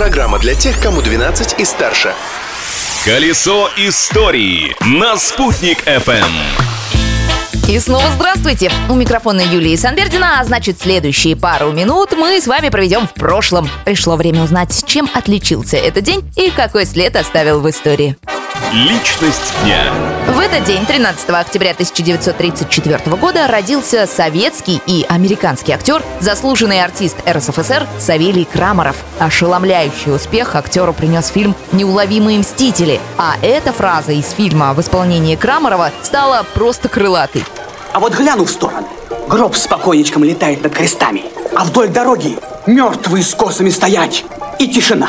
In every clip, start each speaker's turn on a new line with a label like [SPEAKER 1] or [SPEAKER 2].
[SPEAKER 1] Программа для тех, кому 12 и старше.
[SPEAKER 2] Колесо истории на «Спутник FM.
[SPEAKER 3] И снова здравствуйте! У микрофона Юлии Санбердина, а значит следующие пару минут мы с вами проведем в прошлом. Пришло время узнать, чем отличился этот день и какой след оставил в истории.
[SPEAKER 2] Личность дня.
[SPEAKER 3] В этот день, 13 октября 1934 года, родился советский и американский актер, заслуженный артист РСФСР Савелий Крамаров. Ошеломляющий успех актеру принес фильм «Неуловимые мстители», а эта фраза из фильма в исполнении Крамарова стала просто крылатой.
[SPEAKER 4] А вот гляну в сторону. Гроб с покойничком летает над крестами. А вдоль дороги мертвые с косами стоять. И тишина.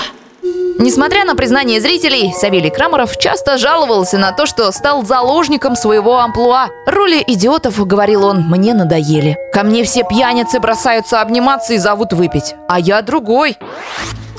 [SPEAKER 3] Несмотря на признание зрителей, Савелий Крамаров часто жаловался на то, что стал заложником своего амплуа. Роли идиотов, говорил он, мне надоели. Ко мне все пьяницы бросаются обниматься и зовут выпить. А я другой.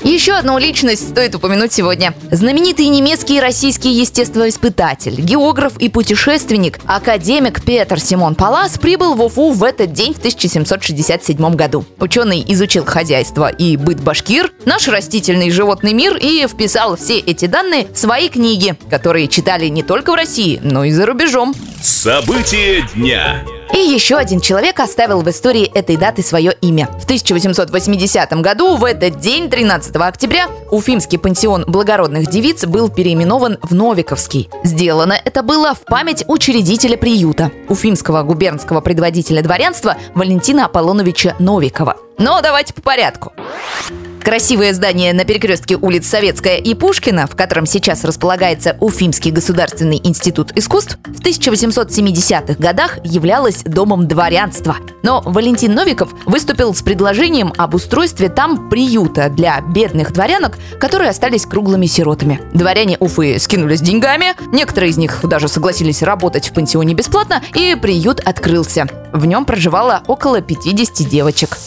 [SPEAKER 3] Еще одну личность стоит упомянуть сегодня. Знаменитый немецкий и российский естествоиспытатель, географ и путешественник, академик Петр Симон Палас прибыл в Уфу в этот день в 1767 году. Ученый изучил хозяйство и быт башкир, наш растительный и животный мир и вписал все эти данные в свои книги, которые читали не только в России, но и за рубежом.
[SPEAKER 2] События дня.
[SPEAKER 3] И еще один человек оставил в истории этой даты свое имя. В 1880 году, в этот день, 13 октября, Уфимский пансион благородных девиц был переименован в Новиковский. Сделано это было в память учредителя приюта, уфимского губернского предводителя дворянства Валентина Аполлоновича Новикова. Но давайте по порядку. Красивое здание на перекрестке улиц Советская и Пушкина, в котором сейчас располагается Уфимский государственный институт искусств, в 1870-х годах являлось домом дворянства. Но Валентин Новиков выступил с предложением об устройстве там приюта для бедных дворянок, которые остались круглыми сиротами. Дворяне Уфы скинулись деньгами, некоторые из них даже согласились работать в пансионе бесплатно, и приют открылся. В нем проживало около 50 девочек.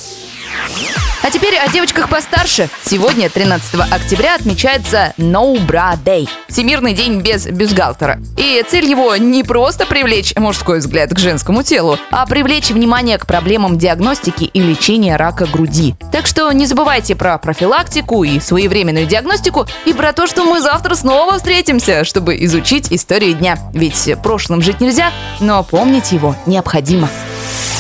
[SPEAKER 3] А теперь о девочках постарше. Сегодня, 13 октября, отмечается No Bra Day – Всемирный день без бюстгальтера. И цель его не просто привлечь мужской взгляд к женскому телу, а привлечь внимание к проблемам диагностики и лечения рака груди. Так что не забывайте про профилактику и своевременную диагностику, и про то, что мы завтра снова встретимся, чтобы изучить историю дня. Ведь прошлым жить нельзя, но помнить его необходимо.